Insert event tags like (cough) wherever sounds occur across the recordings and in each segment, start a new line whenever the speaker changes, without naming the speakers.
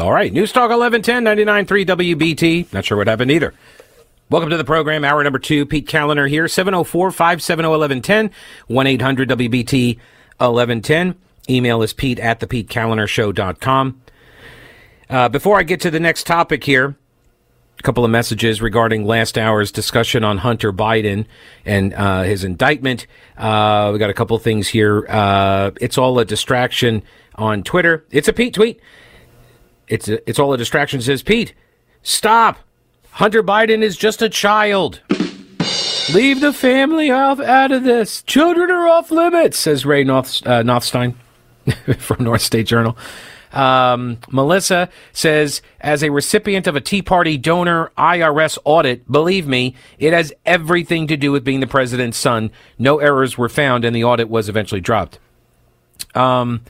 All right, News Talk 1110 99.3 WBT. Not sure what happened either. Welcome to the program, hour number two. Pete Kaliner here, 704 570 1110, 1 800 WBT 1110. Email is pete at thepetekalinershow.com. Uh, before I get to the next topic here, a couple of messages regarding last hour's discussion on Hunter Biden and uh, his indictment. Uh, we got a couple things here. Uh, it's all a distraction on Twitter. It's a Pete tweet. It's a, it's all a distraction. Says Pete, stop. Hunter Biden is just a child. Leave the family off out of this. Children are off limits, says Ray North, uh, Nothstine (laughs) from North State Journal. Um, Melissa says, as a recipient of a Tea Party donor IRS audit, believe me, it has everything to do with being the president's son. No errors were found, and the audit was eventually dropped. Um,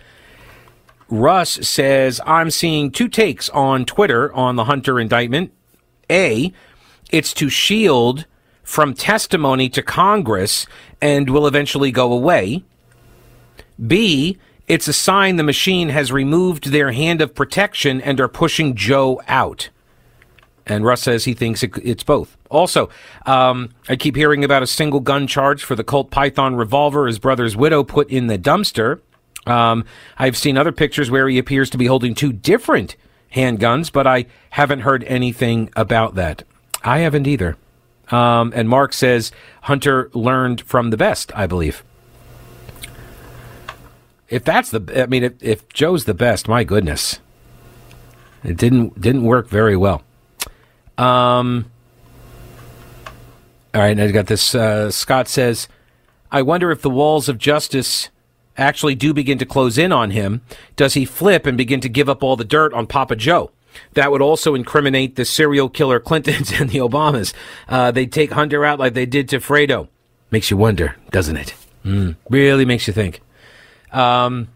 Russ says, I'm seeing two takes on Twitter on the Hunter indictment. A, it's to shield from testimony to Congress and will eventually go away. B, it's a sign the machine has removed their hand of protection and are pushing Joe out. And Russ says he thinks it, it's both. Also, um, I keep hearing about a single gun charge for the Colt Python revolver his brother's widow put in the dumpster. Um, I've seen other pictures where he appears to be holding two different handguns, but I haven't heard anything about that. I haven't either. Um, and Mark says Hunter learned from the best, I believe. If that's the, I mean, if, if Joe's the best, my goodness, it didn't didn't work very well. Um. All right, I got this. Uh, Scott says, "I wonder if the walls of justice." Actually do begin to close in on him, does he flip and begin to give up all the dirt on Papa Joe? That would also incriminate the serial killer Clintons (laughs) and the Obamas. Uh, they'd take Hunter out like they did to Fredo. Makes you wonder, doesn't it? Mm, really makes you think. Um,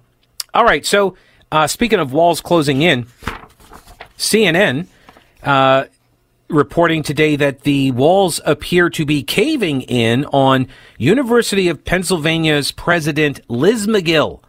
all right, so uh, speaking of walls closing in, CNN uh, reporting today that the walls appear to be caving in on University of Pennsylvania's president Liz Magill,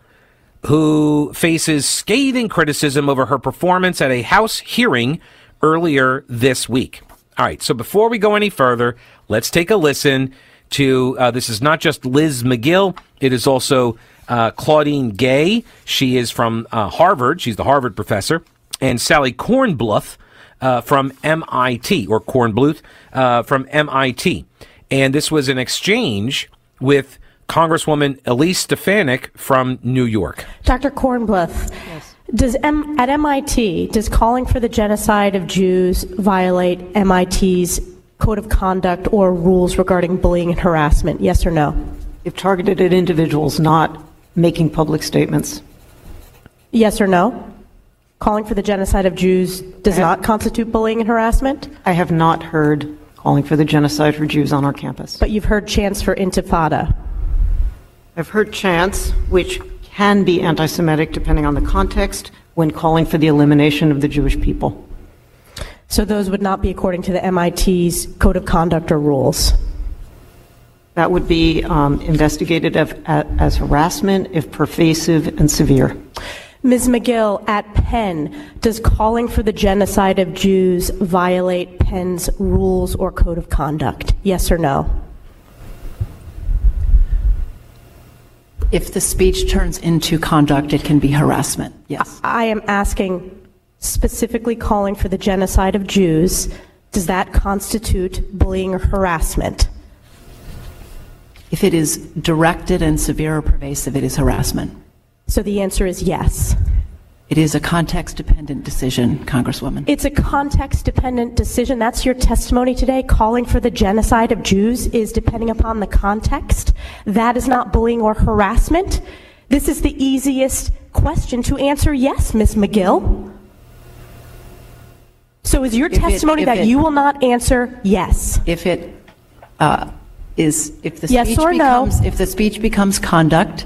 who faces scathing criticism over her performance at a House hearing earlier this week. All right, so before we go any further, let's take a listen to uh, this is not just Liz Magill, it is also uh, Claudine Gay. She is from uh, Harvard, she's the Harvard professor, and Sally Kornbluth uh, from MIT, or Kornbluth uh, from MIT. And this was an exchange with Congresswoman Elise Stefanik from New York.
Dr. Kornbluth, yes. does M- at MIT, does calling for the genocide of Jews violate MIT's code of conduct or rules regarding bullying and harassment? Yes or no?
If targeted at individuals, not making public statements.
Yes or no? Calling for the genocide of Jews does not constitute bullying and harassment?
I have not heard calling for the genocide for Jews on our campus.
But you've heard chants for intifada.
I've heard chants which can be anti Semitic depending on the context when calling for the elimination of the Jewish people.
So those would not be according to the MIT's code of conduct or rules?
That would be um, investigated as, as harassment if pervasive and severe.
Ms. Magill, at Penn, does calling for the genocide of Jews violate Penn's rules or code of conduct? Yes or no?
If the speech turns into conduct, it can be harassment. Yes.
I am asking specifically calling for the genocide of Jews. Does that constitute bullying or harassment?
If it is directed and severe or pervasive, it is harassment.
So the answer is yes.
It is a context dependent decision, Congresswoman.
It's a context dependent decision. That's your testimony today. Calling for the genocide of Jews is depending upon the context. That is not bullying or harassment. This is the easiest question to answer yes, Ms. Magill. So is your
If
testimony
if
that
it-
you will not answer yes?
If it uh, is, if the
Yes
speech
or no?
if the speech becomes conduct,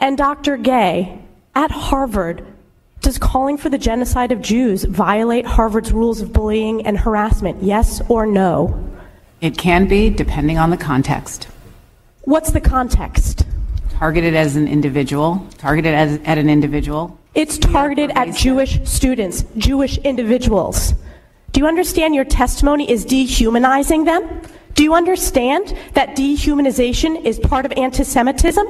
And Dr. Gay, at Harvard, does calling for the genocide of Jews violate Harvard's rules of bullying and harassment? Yes or no?
It can be, depending on the context.
What's the context?
Targeted as an individual, targeted as, at an individual.
It's targeted at Jewish students, Jewish individuals. Do you understand your testimony is dehumanizing them? Do you understand that dehumanization is part of anti Semitism?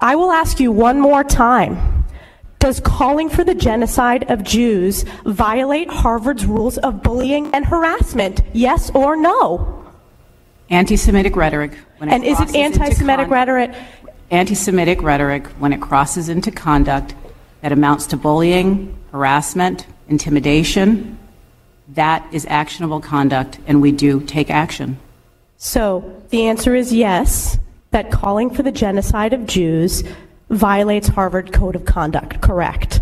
I will ask you one more time. Does calling for the genocide of Jews violate Harvard's rules of bullying and harassment? Yes or no?
Anti-Semitic rhetoric. When
And is it anti Semitic rhetoric?
Anti-Semitic rhetoric, when it crosses into conduct that amounts to bullying, harassment, intimidation, that is actionable conduct, and we do take action.
So the answer is yes, that calling for the genocide of Jews violates Harvard Code of Conduct, correct?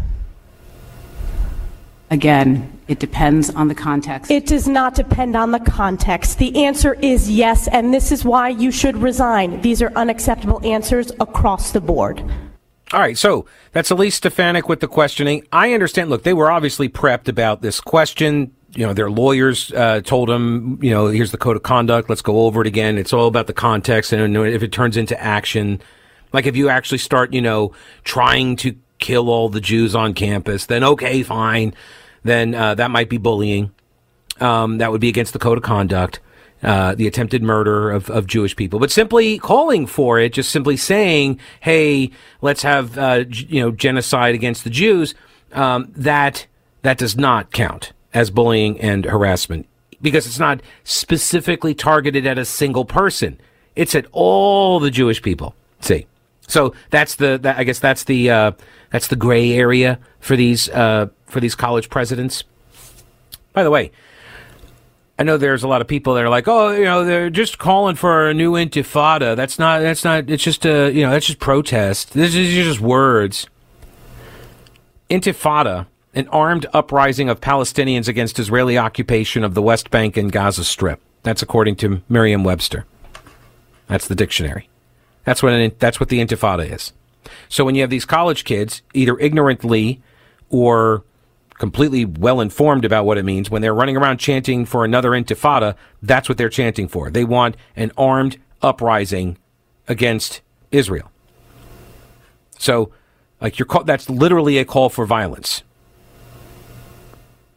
Again, it depends on the context.
It does not depend on the context. The answer is yes, and this is why you should resign. These are unacceptable answers across the board.
All right, so that's Elise Stefanik with the questioning. I understand. Look, they were obviously prepped about this question. You know, their lawyers uh, told them, you know, here's the code of conduct. Let's go over it again. It's all about the context, and if it turns into action, like if you actually start, you know, trying to kill all the Jews on campus, then okay, fine. Then uh, that might be bullying. Um, that would be against the code of conduct. Uh, the attempted murder of, of Jewish people, but simply calling for it, just simply saying, "Hey, let's have uh, you know genocide against the Jews," um, that that does not count as bullying and harassment because it's not specifically targeted at a single person. It's at all the Jewish people. See, so that's the that, I guess that's the uh, that's the gray area for these uh, for these college presidents. By the way, I know there's a lot of people that are like, oh, you know, they're just calling for a new intifada. That's not. That's not. It's just a. You know, that's just protest. This is just words. Intifada, an armed uprising of Palestinians against Israeli occupation of the West Bank and Gaza Strip. That's according to Merriam-Webster. That's the dictionary. That's what an, that's what the Intifada is. So when you have these college kids, either ignorantly or completely well informed about what it means, when they're running around chanting for another Intifada, that's what they're chanting for. They want an armed uprising against Israel. So, like you're call, that's literally a call for violence.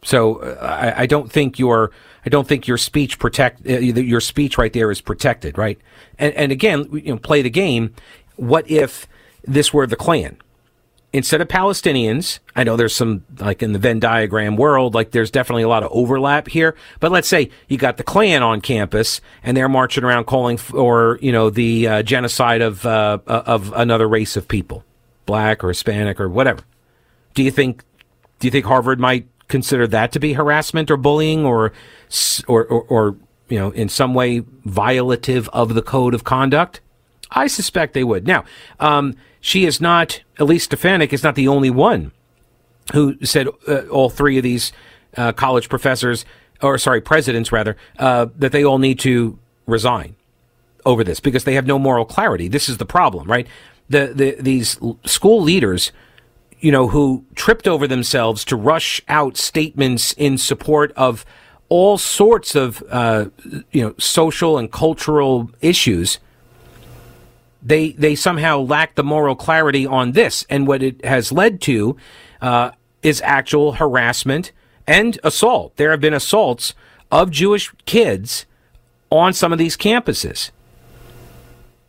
So uh, I, I don't think your I don't think your speech protect uh, your speech right there is protected, right? And, and again, you know, play the game. What if this were the Klan? Instead of Palestinians, I know there's some like in the Venn diagram world, like there's definitely a lot of overlap here. But let's say you got the Klan on campus and they're marching around calling for you know the uh, genocide of uh, of another race of people, black or Hispanic or whatever. Do you think do you think Harvard might consider that to be harassment or bullying or, or, or, or, you know, in some way violative of the code of conduct? I suspect they would. Now, um, she is not, Elise Stefanik is not the only one who said uh, all three of these uh, college professors, or sorry, presidents rather, uh, that they all need to resign over this because they have no moral clarity. This is the problem, right? The, the, these school leaders you know, who tripped over themselves to rush out statements in support of all sorts of, uh, you know, social and cultural issues. They they somehow lack the moral clarity on this, and what it has led to uh, is actual harassment and assault. There have been assaults of Jewish kids on some of these campuses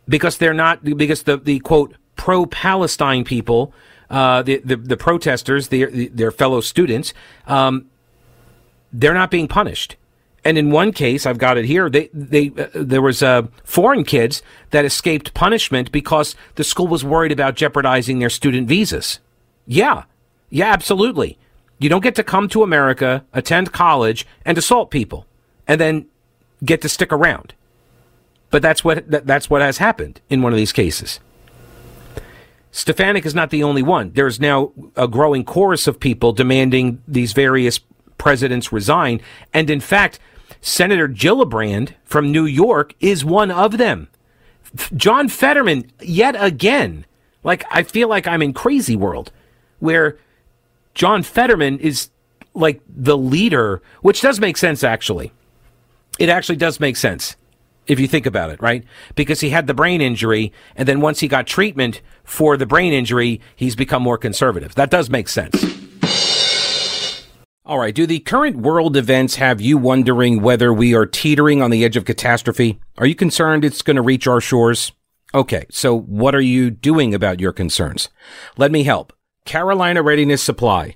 because they're not because the the quote pro Palestine people uh, the, the, the protesters, their, their fellow students, um, they're not being punished. And in one case, I've got it here. They, they, uh, there was uh, foreign kids that escaped punishment because the school was worried about jeopardizing their student visas. Yeah, yeah, absolutely. You don't get to come to America, attend college, and assault people, and then get to stick around. But that's what that, that's what has happened in one of these cases. Stefanik is not the only one. There's now a growing chorus of people demanding these various presidents resign, and in fact, Senator Gillibrand from New York is one of them. John Fetterman, yet again, like I feel like I'm in crazy world, where John Fetterman is like the leader, which does make sense actually. It actually does make sense if you think about it, right? Because he had the brain injury, and then once he got treatment for the brain injury, he's become more conservative. That does make sense. All right. Do the current world events have you wondering whether we are teetering on the edge of catastrophe? Are you concerned it's going to reach our shores? Okay. So what are you doing about your concerns? Let me help. Carolina Readiness Supply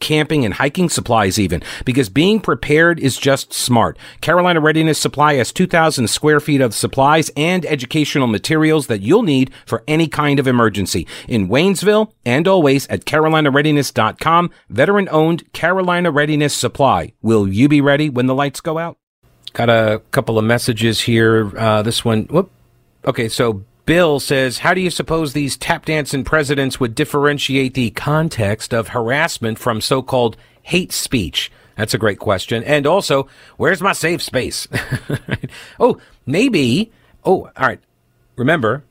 camping and hiking supplies even, because being prepared is just smart. Carolina Readiness Supply has 2,000 square feet of supplies and educational materials that you'll need for any kind of emergency. In Waynesville and always at carolinareadiness.com, veteran owned Carolina Readiness Supply. Will you be ready when the lights go out? Got a couple of messages here. Uh, this one, whoop. Okay, so Bill says, How do you suppose these tap dancing presidents would differentiate the context of harassment from so called hate speech? That's a great question. And also, where's my safe space? (laughs) oh, maybe. Oh, all right. Remember,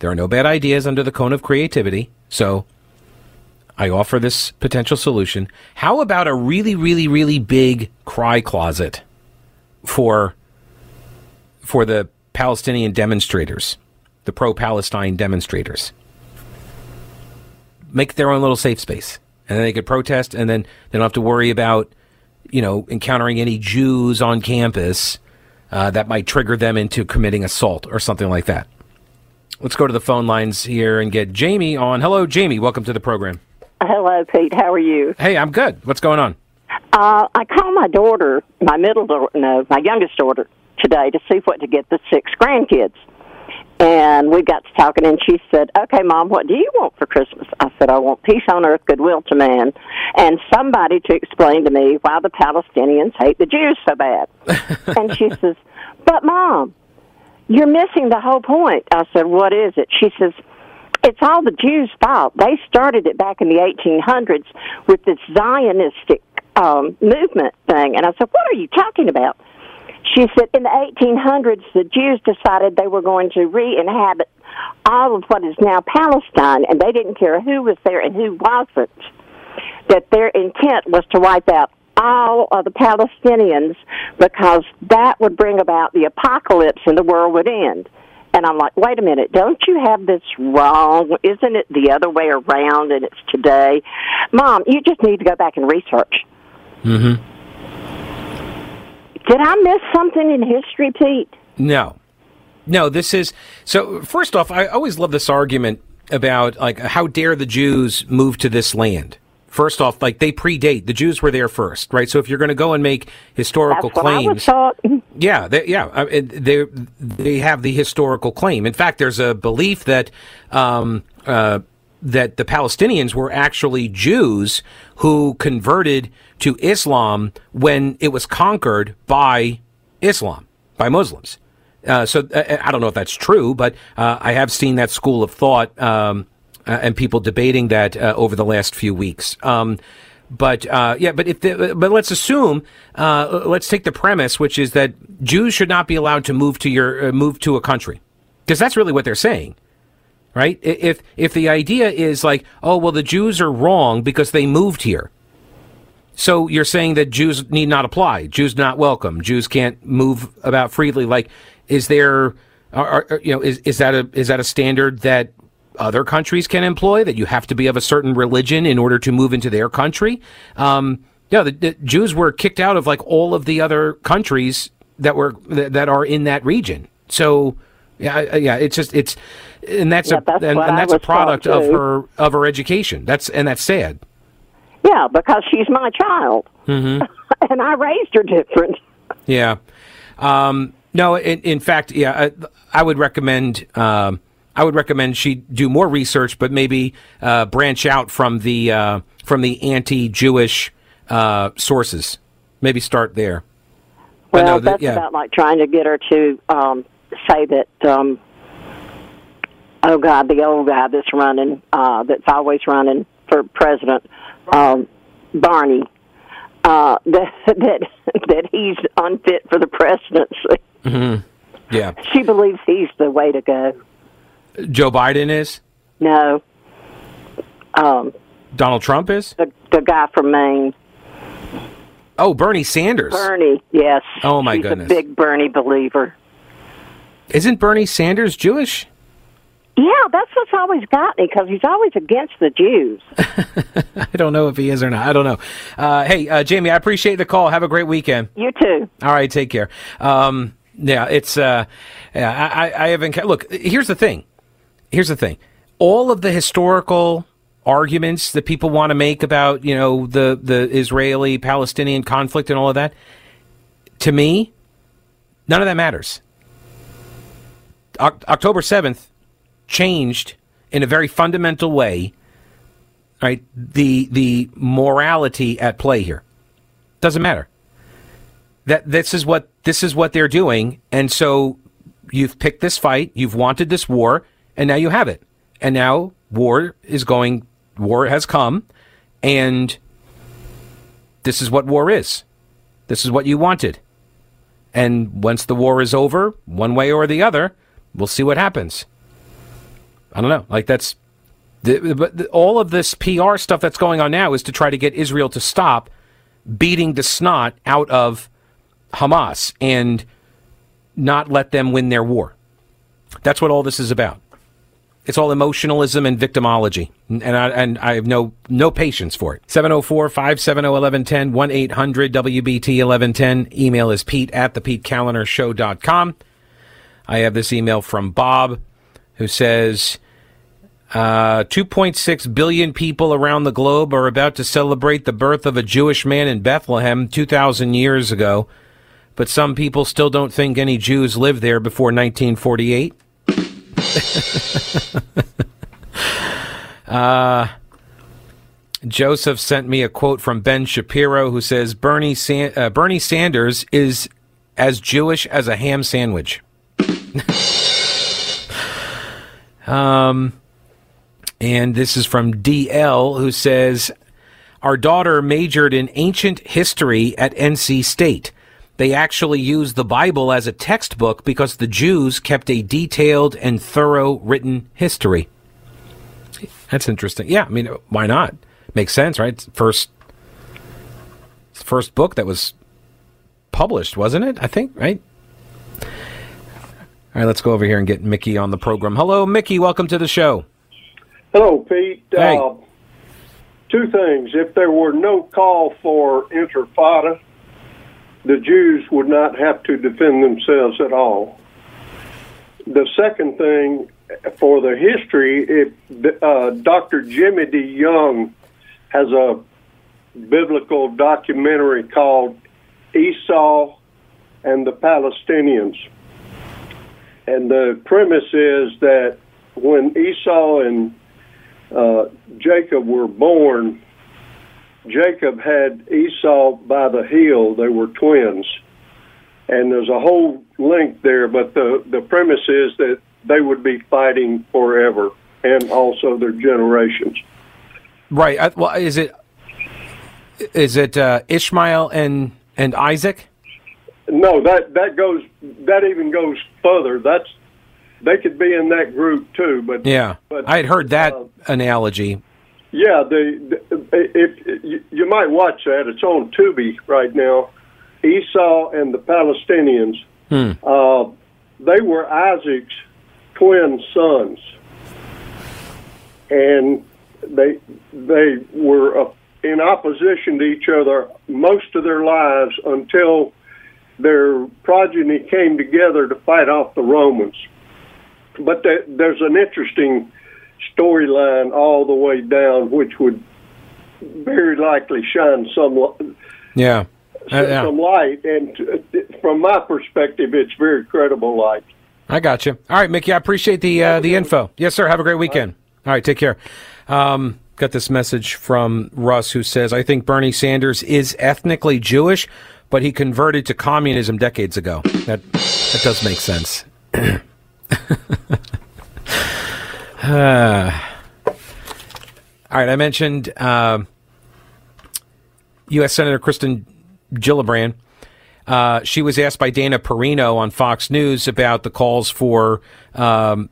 there are no bad ideas under the cone of creativity. So I offer this potential solution. How about a really, really, really big cry closet for for the Palestinian demonstrators? The pro Palestine demonstrators. Make their own little safe space. And then they could protest, and then they don't have to worry about, you know, encountering any Jews on campus uh, that might trigger them into committing assault or something like that. Let's go to the phone lines here and get Jamie on. Hello, Jamie. Welcome to the program.
Hello, Pete. How are you?
Hey, I'm good. What's going on?
Uh, I called my daughter, my middle daughter, no, my youngest daughter today to see what to get the six grandkids. And we got to talking, and she said, Okay, Mom, what do you want for Christmas? I said, I want peace on earth, goodwill to man, and somebody to explain to me why the Palestinians hate the Jews so bad. (laughs) and she says, But, Mom, you're missing the whole point. I said, What is it? She says, it's all the Jews' fault. They started it back in the 1800s with this Zionistic um, movement thing. And I said, What are you talking about? She said in the 1800s, the Jews decided they were going to re inhabit all of what is now Palestine, and they didn't care who was there and who wasn't. That their intent was to wipe out all of the Palestinians because that would bring about the apocalypse and the world would end. And I'm like, wait a minute, don't you have this wrong? Isn't it the other way around and it's today? Mom, you just need to go back and research.
Mm-hmm.
Did I miss something in history, Pete?
No. No, this is so. First off, I always love this argument about like how dare the Jews move to this land. First off, like they predate the Jews were there first, right? So if you're going to go and make historical claims, (laughs) yeah, they, yeah, they they have the historical claim. In fact, there's a belief that um, uh, that the Palestinians were actually Jews who converted to Islam when it was conquered by Islam, by Muslims. Uh, so uh, I don't know if that's true, but uh, I have seen that school of thought um, uh, and people debating that uh, over the last few weeks. Um, but uh, yeah, but if the, but let's assume let's take the premise, which is that Jews should not be allowed to move to your move to a country, because that's really what they're saying right? If if the idea is like, oh well, the Jews are wrong because they moved here. So you're saying that Jews need not apply. Jews not welcome. Jews can't move about freely. Like, is there, are, are, you know, is is that a is that a standard that other countries can employ? That you have to be of a certain religion in order to move into their country? Um, Yeah, the, the Jews were kicked out of like all of the other countries that were that, that are in that region. So, yeah, yeah, it's just it's, and that's
Yeah,
a
that's
and, and that's a product of her of her education. That's and that's sad.
Yeah, because she's my child, mm-hmm. (laughs) and I raised her different.
Yeah. Um, no, in, in fact, yeah, I, I would recommend. Um, I would recommend she do more research, but maybe uh, branch out from the uh, from the anti-Jewish uh, sources. Maybe start there.
Well,
no, that-
that's
yeah.
about like trying to get her to um, say that. Um, oh God, the old guy that's running, uh, that's always running for president, um, Barney, uh, (laughs) that that that he's unfit for the presidency.
Yeah,
She believes he's the way to go.
Joe Biden is.
No, um,
Donald Trump is.
the the guy from Maine,
Oh, Bernie Sanders.
Bernie. Yes.
Oh, my
She's
goodness.
a big Bernie believer.
Isn't Bernie Sanders Jewish?
Yeah, that's what's always got me because he's always against the Jews. (laughs)
I don't know if he is or not. I don't know. Uh, hey, uh, Jamie, I appreciate the call. Have a great weekend.
You too.
All right, take care. Um, yeah, it's. Uh, yeah, I, I- I haven't. ca- Look, here's the thing. Here's the thing. All of the historical arguments that people want to make about, you know, the the Israeli Palestinian conflict and all of that, to me, none of that matters. Oc- October seventh changed in a very fundamental way. Right, the the morality at play here. Doesn't matter. That this is what this is what they're doing and so you've picked this fight you've wanted this war and now you have it. And now war is going war has come and this is what war is. This is what you wanted. And once the war is over one way or the other we'll see what happens i don't know like that's the, but the, all of this PR stuff that's going on now is to try to get Israel to stop beating the snot out of Hamas and not let them win their war. That's what all this is about. It's all emotionalism and victimology. And I, and I have no, no patience for it. 704 570 1110 1 800 WBT 1110. Email is pete at the show.com. I have this email from Bob who says, uh, 2.6 billion people around the globe are about to celebrate the birth of a Jewish man in Bethlehem 2,000 years ago, but some people still don't think any Jews lived there before 1948. (laughs) uh, Joseph sent me a quote from Ben Shapiro who says Bernie, San- uh, Bernie Sanders is as Jewish as a ham sandwich. (laughs) um, and this is from DL, who says, Our daughter majored in ancient history at NC State. They actually used the Bible as a textbook because the Jews kept a detailed and thorough written history. That's interesting. Yeah, I mean, why not? Makes sense, right? First, first book that was published, wasn't it? I think, right? All right, let's go over here and get Mickey on the program. Hello, Mickey. Welcome to the show.
Hello, Pete.
Hey.
Uh, two things. If there were no call for intifada, the Jews would not have to defend themselves at all. The second thing, for the history, if uh, Dr. Jimmy DeYoung has a biblical documentary called Esau and the Palestinians. And the premise is that when Esau and uh, Jacob were born, Jacob had Esau by the heel. They were twins. And there's a whole link there, but the, the premise is that they would be fighting forever and also their generations.
Right. I, well, is it is it uh, Ishmael and and Isaac?
No, that, that goes, that even goes further. That's, they could be in that group too, but
Yeah,
But,
I had heard that
uh,
analogy.
Yeah, the, the if you, you might watch that, it's on Tubi right now. Esau and the Palestinians. Uh, they were Isaac's twin sons, and they they were uh, in opposition to each other most of their lives until their progeny came together to fight off the Romans. But there's an interesting storyline all the way down, which would very likely shine some
yeah.
Uh, yeah. some light. And from my perspective, it's very credible light.
I got you. All right, Mickey. I appreciate the uh, the info. Yes, sir. Have a great weekend. All right, take care. Um, got this message from Russ who says, "I think Bernie Sanders is ethnically Jewish, but he converted to communism decades ago. That that does make sense." (clears throat) uh, all right, I mentioned uh, U.S. Senator Kristen Gillibrand. Uh, she was asked by Dana Perino on Fox News about the calls for um,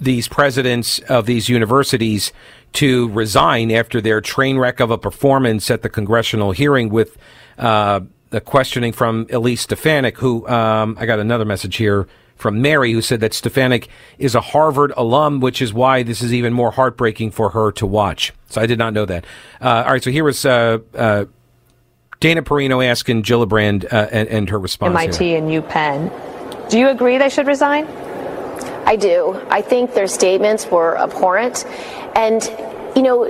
these presidents of these universities to resign after their train wreck of a performance at the congressional hearing with uh, the questioning from Elise Stefanik, who um, I got another message here from Mary, who said that Stefanik is a Harvard alum, which is why this is even more heartbreaking for her to watch. So I did not know that. Uh, all right, so here was uh, uh, Dana Perino asking Gillibrand uh, and, and, her response.
MIT
here.
and UPenn. Do you agree they should resign?
I do. I think their statements were abhorrent. And, you know,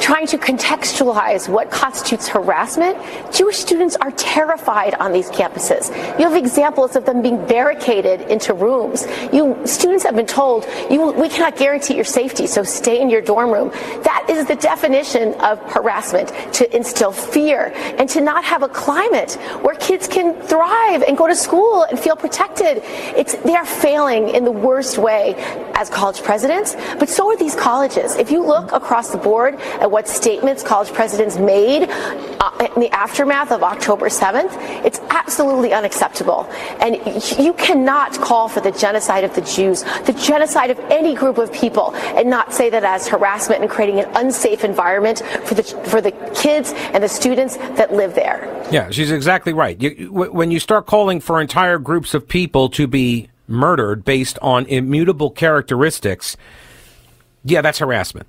trying to contextualize what constitutes harassment, Jewish students are terrified on these campuses. You have examples of them being barricaded into rooms. You students have been told, you, we cannot guarantee your safety, so stay in your dorm room. That is the definition of harassment, to instill fear and to not have a climate where kids can thrive and go to school and feel protected. It's, they are failing in the worst way as college presidents, but so are these colleges. If you look across the board at what statements college presidents made uh, in the aftermath of October 7th, it's absolutely unacceptable. And you cannot call for the genocide of the Jews, the genocide of any group of people, and not say that as harassment and creating an unsafe environment for the for the kids and the students that live there.
Yeah, she's exactly right. You, when you start calling for entire groups of people to be murdered based on immutable characteristics, yeah, that's harassment.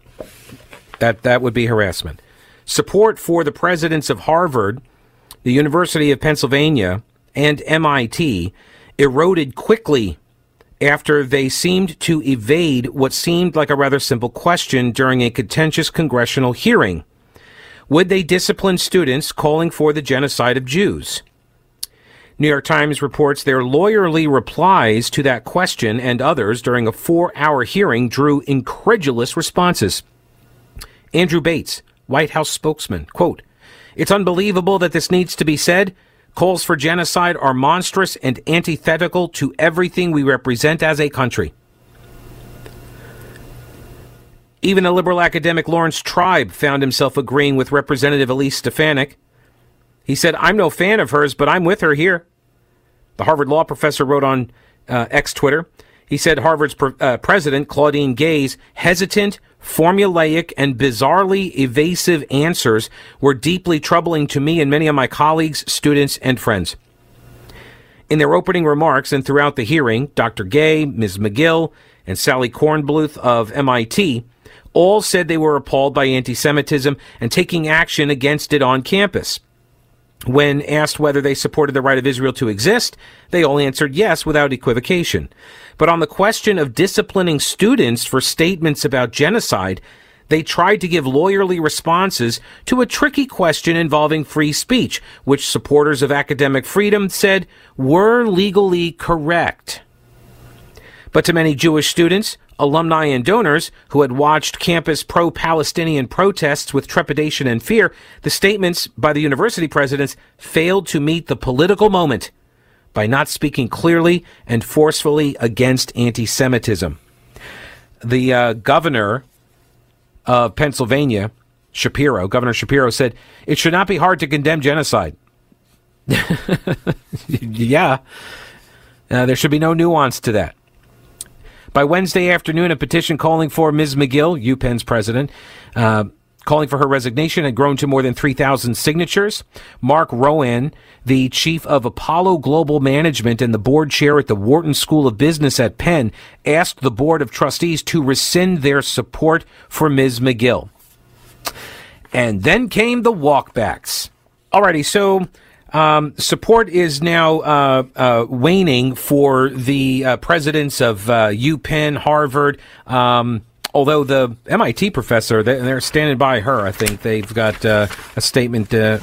That that would be harassment. Support for the presidents of Harvard, the University of Pennsylvania, and MIT eroded quickly after they seemed to evade what seemed like a rather simple question during a contentious congressional hearing. Would they discipline students calling for the genocide of Jews? New York Times reports their lawyerly replies to that question and others during a four hour hearing drew incredulous responses. Andrew Bates, White House spokesman, quote, It's unbelievable that this needs to be said. Calls for genocide are monstrous and antithetical to everything we represent as a country. Even the liberal academic Laurence Tribe found himself agreeing with Representative Elise Stefanik. He said, I'm no fan of hers, but I'm with her here. The Harvard law professor wrote on uh, X Twitter. He said Harvard's pre- uh, president, Claudine Gay's hesitant, formulaic, and bizarrely evasive answers were deeply troubling to me and many of my colleagues, students, and friends. In their opening remarks and throughout the hearing, Dr. Gay, Ms. Magill, and Sally Kornbluth of MIT all said they were appalled by anti Semitism and taking action against it on campus. When asked whether they supported the right of Israel to exist, they all answered yes without equivocation. But on the question of disciplining students for statements about genocide, they tried to give lawyerly responses to a tricky question involving free speech, which supporters of academic freedom said were legally correct. But to many Jewish students, alumni, and donors who had watched campus pro Palestinian protests with trepidation and fear, the statements by the university presidents failed to meet the political moment by not speaking clearly and forcefully against anti Semitism. The uh, governor of Pennsylvania, Shapiro, Governor Shapiro, said it should not be hard to condemn genocide. (laughs) yeah, uh, there should be no nuance to that. By Wednesday afternoon, a petition calling for Ms. Magill, UPenn's president, uh, calling for her resignation had grown to more than 3,000 signatures. Marc Rowan, the chief of Apollo Global Management and the board chair at the Wharton School of Business at Penn, asked the board of trustees to rescind their support for Ms. Magill. And then came the walkbacks. Alrighty, so um, support is now uh, uh, waning for the uh, presidents of uh, UPenn, Harvard. Um, although the MIT professor, they're standing by her. I think they've got uh, a statement. Uh,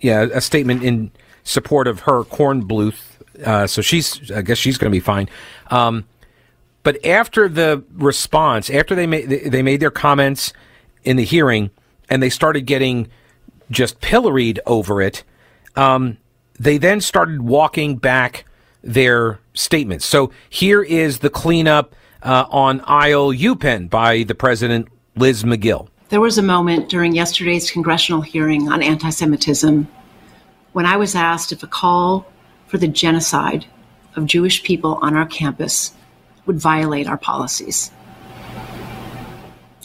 yeah, a statement in support of her Kornbluth. so she's, I guess, she's going to be fine. Um, but after the response, after they made they made their comments in the hearing, and they started getting just pilloried over it, um, they then started walking back their statements. So here is the cleanup uh, on aisle UPenn by the president, Liz Magill.
There was a moment during yesterday's congressional hearing on anti Semitism when I was asked if a call for the genocide of Jewish people on our campus would violate our policies.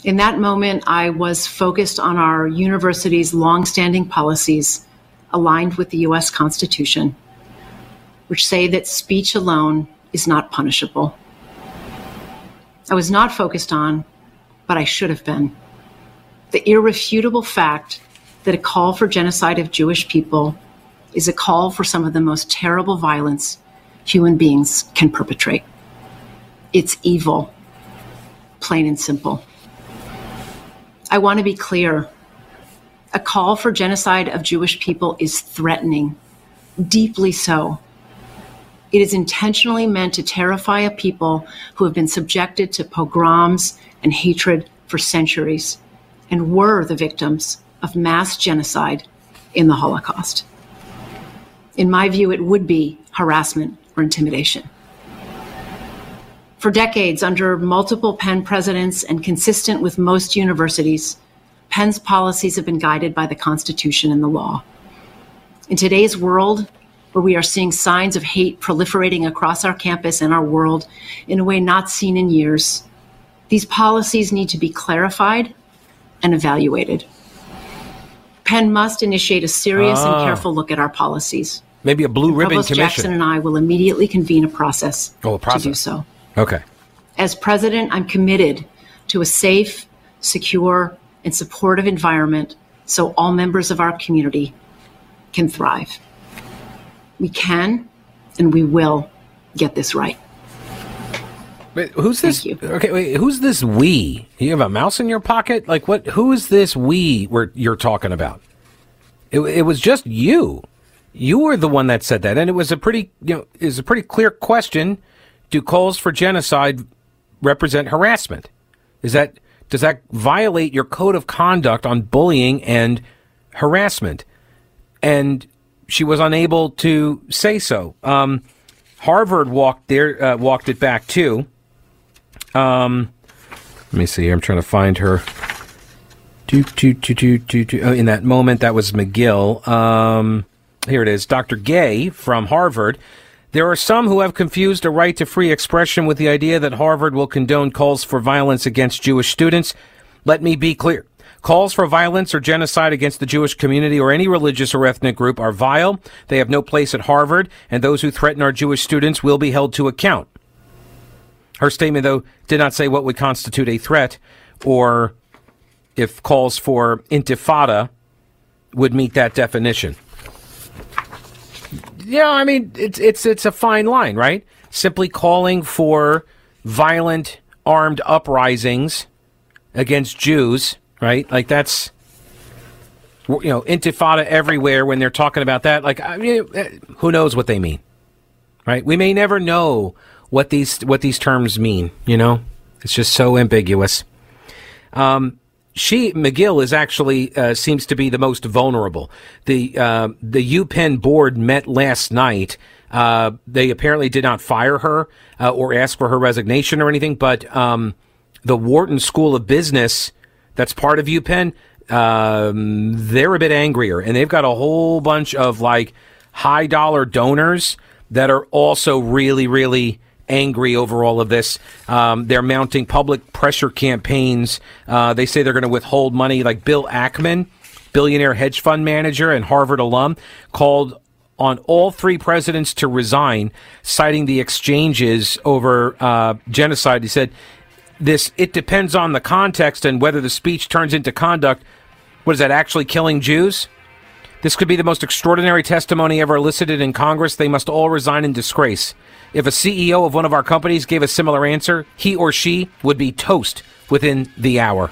In that moment, I was focused on our university's longstanding policies aligned with the U.S. Constitution, which say that speech alone is not punishable. I was not focused on, but I should have been, the irrefutable fact that a call for genocide of Jewish people is a call for some of the most terrible violence human beings can perpetrate. It's evil, plain and simple. I want to be clear. A call for genocide of Jewish people is threatening, deeply so. It is intentionally meant to terrify a people who have been subjected to pogroms and hatred for centuries and were the victims of mass genocide in the Holocaust. In my view, it would be harassment or intimidation. For decades, under multiple Penn presidents and consistent with most universities, Penn's policies have been guided by the Constitution and the law. In today's world, where we are seeing signs of hate proliferating across our campus and our world in a way not seen in years, these policies need to be clarified and evaluated. Penn must initiate a serious ah. and careful look at our policies.
Maybe a blue ribbon
Provost
commission.
Jackson and I will immediately convene a process,
oh, a process.
to do so.
Okay.
As president, I'm committed to a safe, secure, and supportive environment so all members of our community can thrive. We can and we will get this right.
Wait, who's this? Okay, wait, who's this we? You have a mouse in your pocket? Like what? Who is this we where you're talking about? It, it was just you. You were the one that said that, and it was a pretty, you know, is a pretty clear question do calls for genocide represent harassment? Is that does that violate your code of conduct on bullying and harassment? And she was unable to say so. Um, Harvard walked there, uh, walked it back too. Um, let me see here. I'm trying to find her. Do, do, do. Oh, in that moment, that was Magill. Um, here it is. Dr. Gay from Harvard there are some who have confused a right to free expression with the idea that Harvard will condone calls for violence against Jewish students. Let me be clear. Calls for violence or genocide against the Jewish community or any religious or ethnic group are vile. They have no place at Harvard, and those who threaten our Jewish students will be held to account. Her statement, though, did not say what would constitute a threat or if calls for intifada would meet that definition know, I mean, it's it's it's a fine line, right? Simply calling for violent armed uprisings against Jews, right? Like that's you know, intifada everywhere when they're talking about that. Like, I mean, eh, who knows what they mean, right? We may never know what these what these terms mean. You know, it's just so ambiguous. Um, she Magill is actually uh, seems to be the most vulnerable. The uh, the UPenn board met last night. Uh, they apparently did not fire her uh, or ask for her resignation or anything, but um, the Wharton School of Business, that's part of UPenn, um, they're a bit angrier, and they've got a whole bunch of like high dollar donors that are also really really angry over all of this. Um, they're mounting public pressure campaigns. Uh, they say they're going to withhold money. Like Bill Ackman, billionaire hedge fund manager and Harvard alum, called on all three presidents to resign, citing the exchanges over uh, genocide. He said, "This it depends on the context and whether the speech turns into conduct." What is that, actually killing Jews? This could be the most extraordinary testimony ever elicited in Congress. They must all resign in disgrace. If a CEO of one of our companies gave a similar answer, he or she would be toast within the hour.